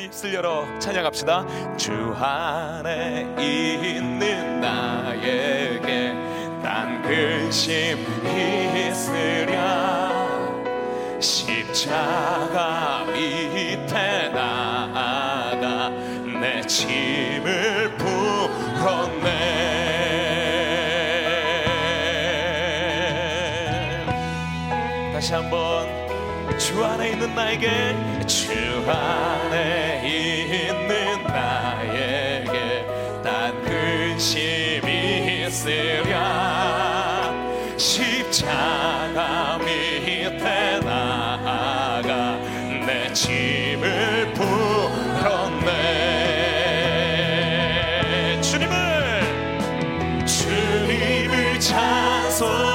우리 입술 열어 찬양합시다. 주 안에 있는 나에게 난 근심 있으랴 십자가 밑에 나가 내 짐을 풀었네 다시 한번 주 안에 있는 나에게 주 안에 찬송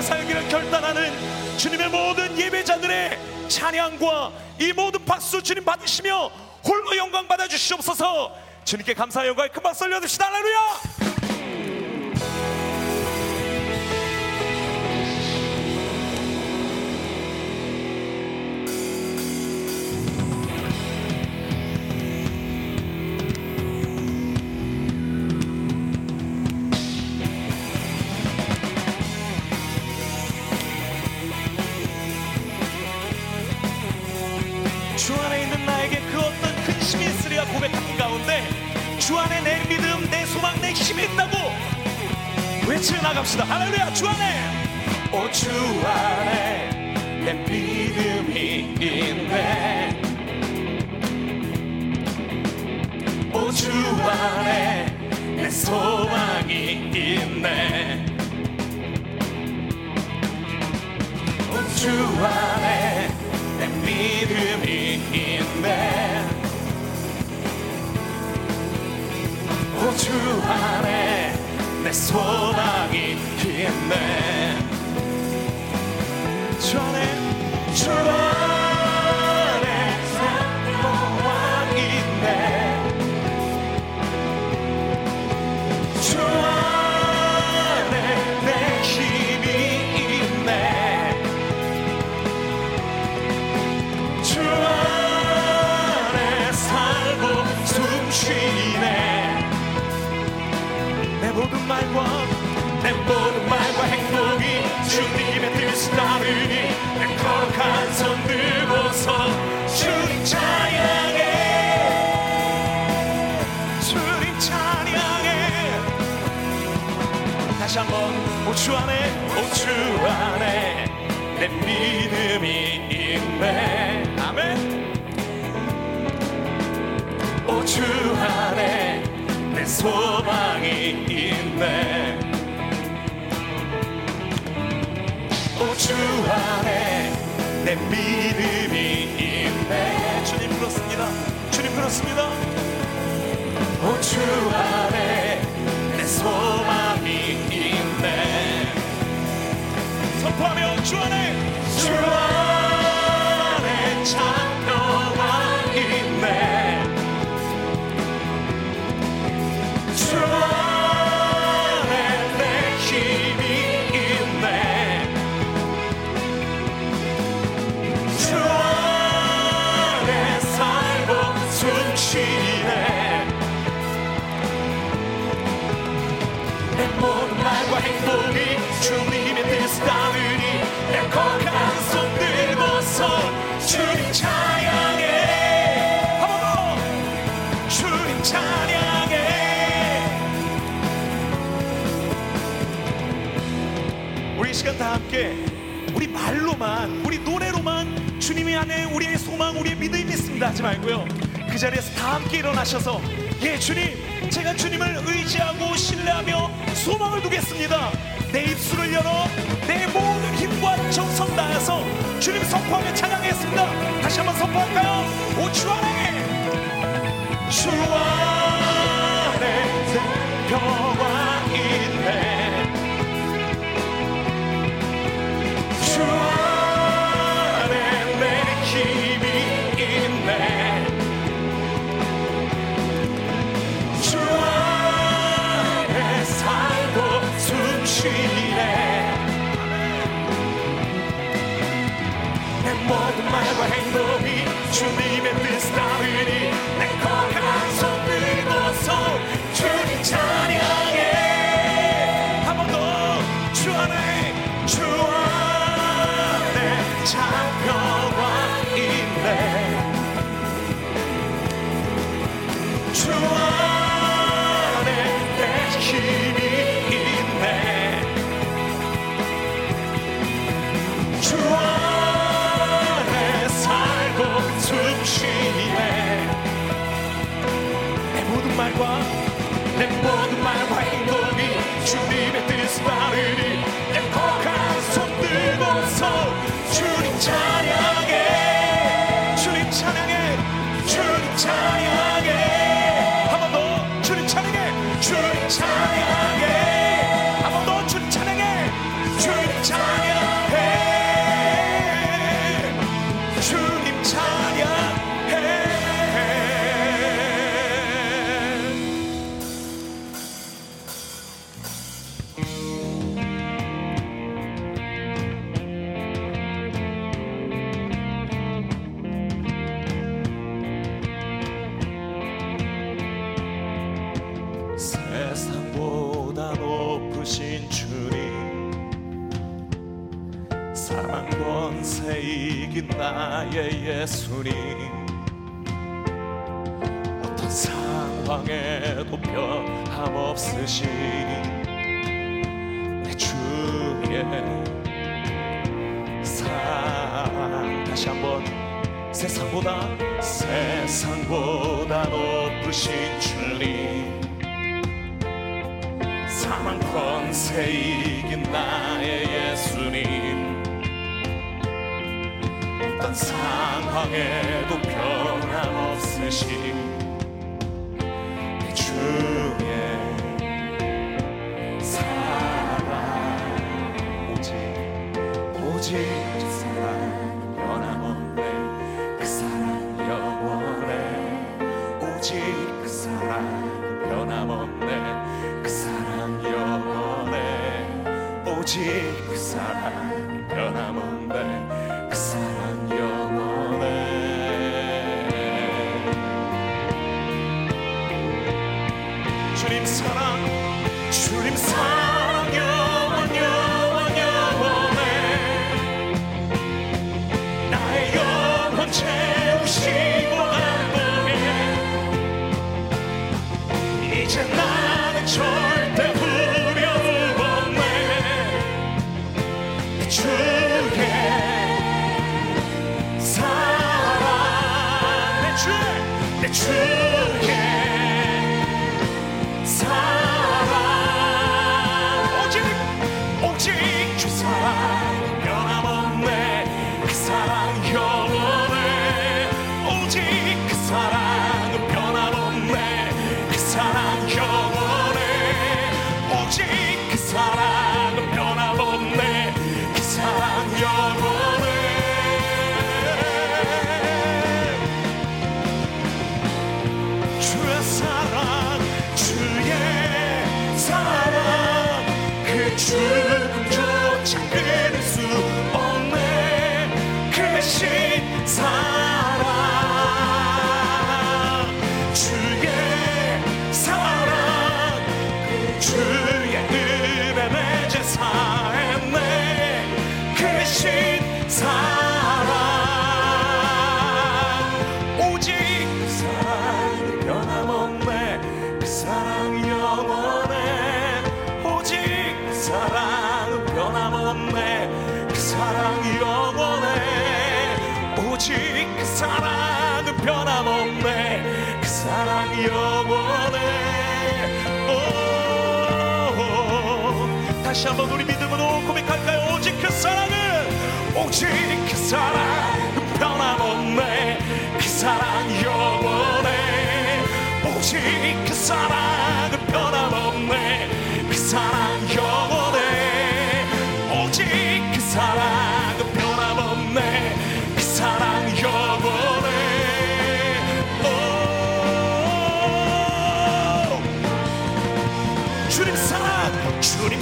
하나님의 살기를 결단하는 주님의 모든 예배자들의 찬양과 이 모든 박수 주님 받으시며 홀로 영광 받아 주시옵소서. 주님께 감사의 영광에 큰 박수 올려드시다. 할렐루야! 외쳐 나갑시다. 할렐루야 주 안에. 오주 안에 내 믿음이 있네. 오주 안에 내 소망이 있네. 오주 안에 내 믿음이 있네. 오주 안에 내 소망이 있네. 전에 출발 말과 내 모든 말과 행동이 주님의 뜻을 따르니 내 거룩한 손 들고서 주님 찬양해. 주님 찬양해. 다시 한번 오주 안에 오주 안에 내 믿음이 있네. 아멘. 오주 안에 내 소망이 있네. 오주 안에 내 믿음이 있네. 주님 그렇습니다. 주님 그렇습니다. 오주 안에 내 소망이 있네. 선포하며 주 안에 주 안에 우리의 믿음이 있습니다. 하지 말고요. 그 자리에서 다 함께 일어나셔서 예 주님 제가 주님을 의지하고 신뢰하며 소망을 두겠습니다. 내 입술을 열어 내 모든 힘과 정성 다해서 주님 선포하며 찬양했습니다. 다시 한번 선포할까요? 오 주 안에! 주 안에 평화 행동 행동이 권세 이긴 나의 예수님. 어떤 상황에도 변함없으신 내 주의 사랑 다시 한번 세상보다 세상보다 높으신 주님. 사망 권세 이긴 나의 예수님 상황에도 변함없으신 다시 한번 우리 믿음으로 고백할까요? 오직 그 사랑은 오직 그 사랑 변함없네. 그 사랑 영원해. 오직 그 사랑.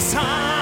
time.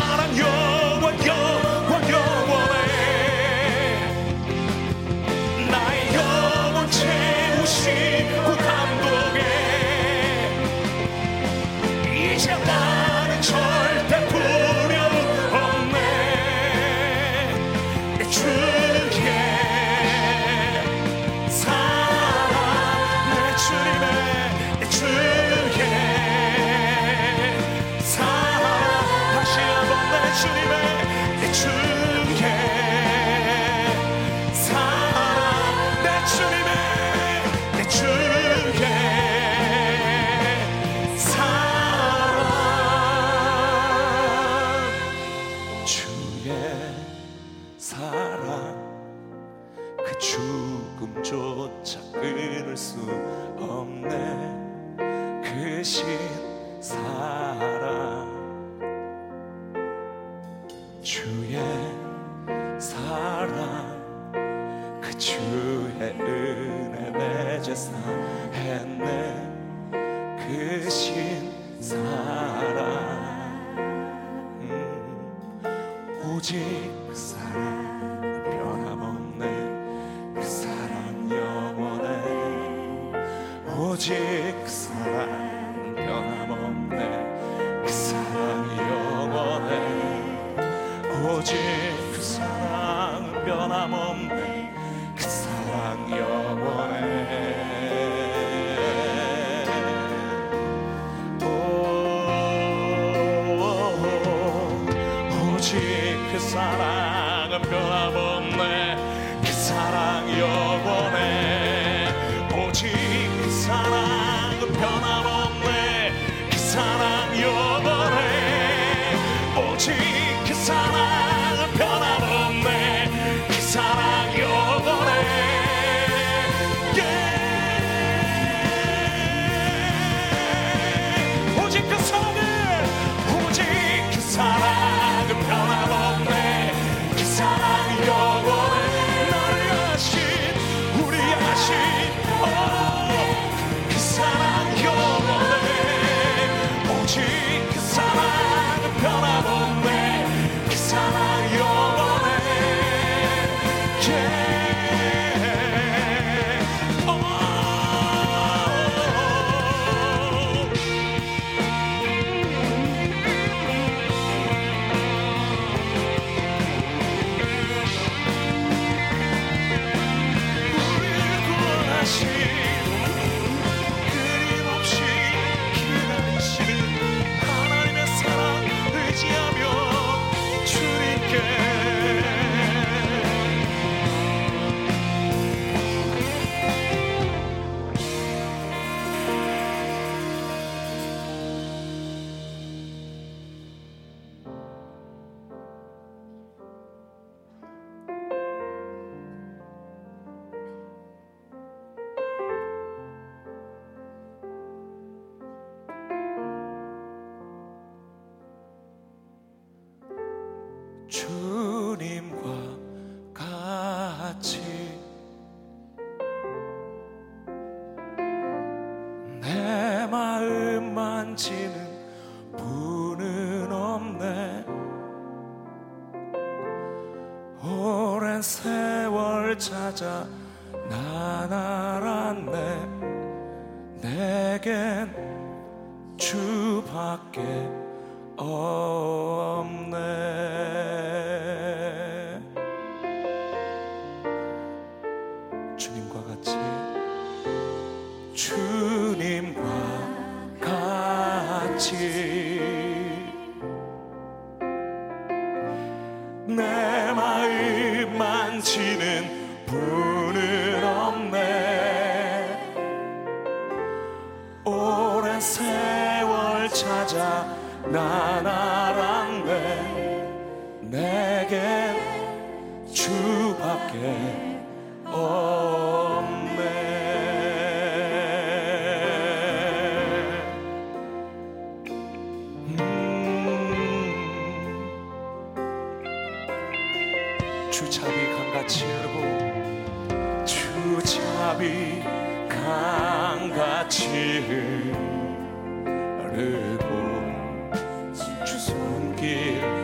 그 사랑은 변함없네. 그 사랑 영원해. 这 주님과 같이 손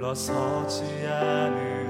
물러서지 않으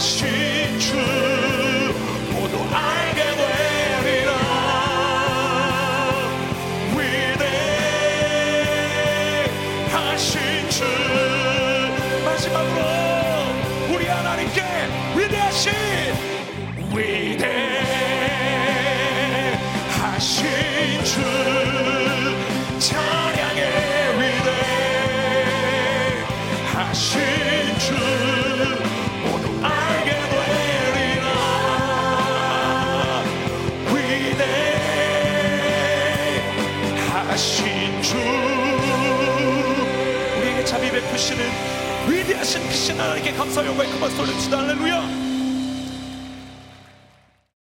She 위대하신 크신 하나님께 감사와 영광의 그 박수 올려주시다. 할렐루야.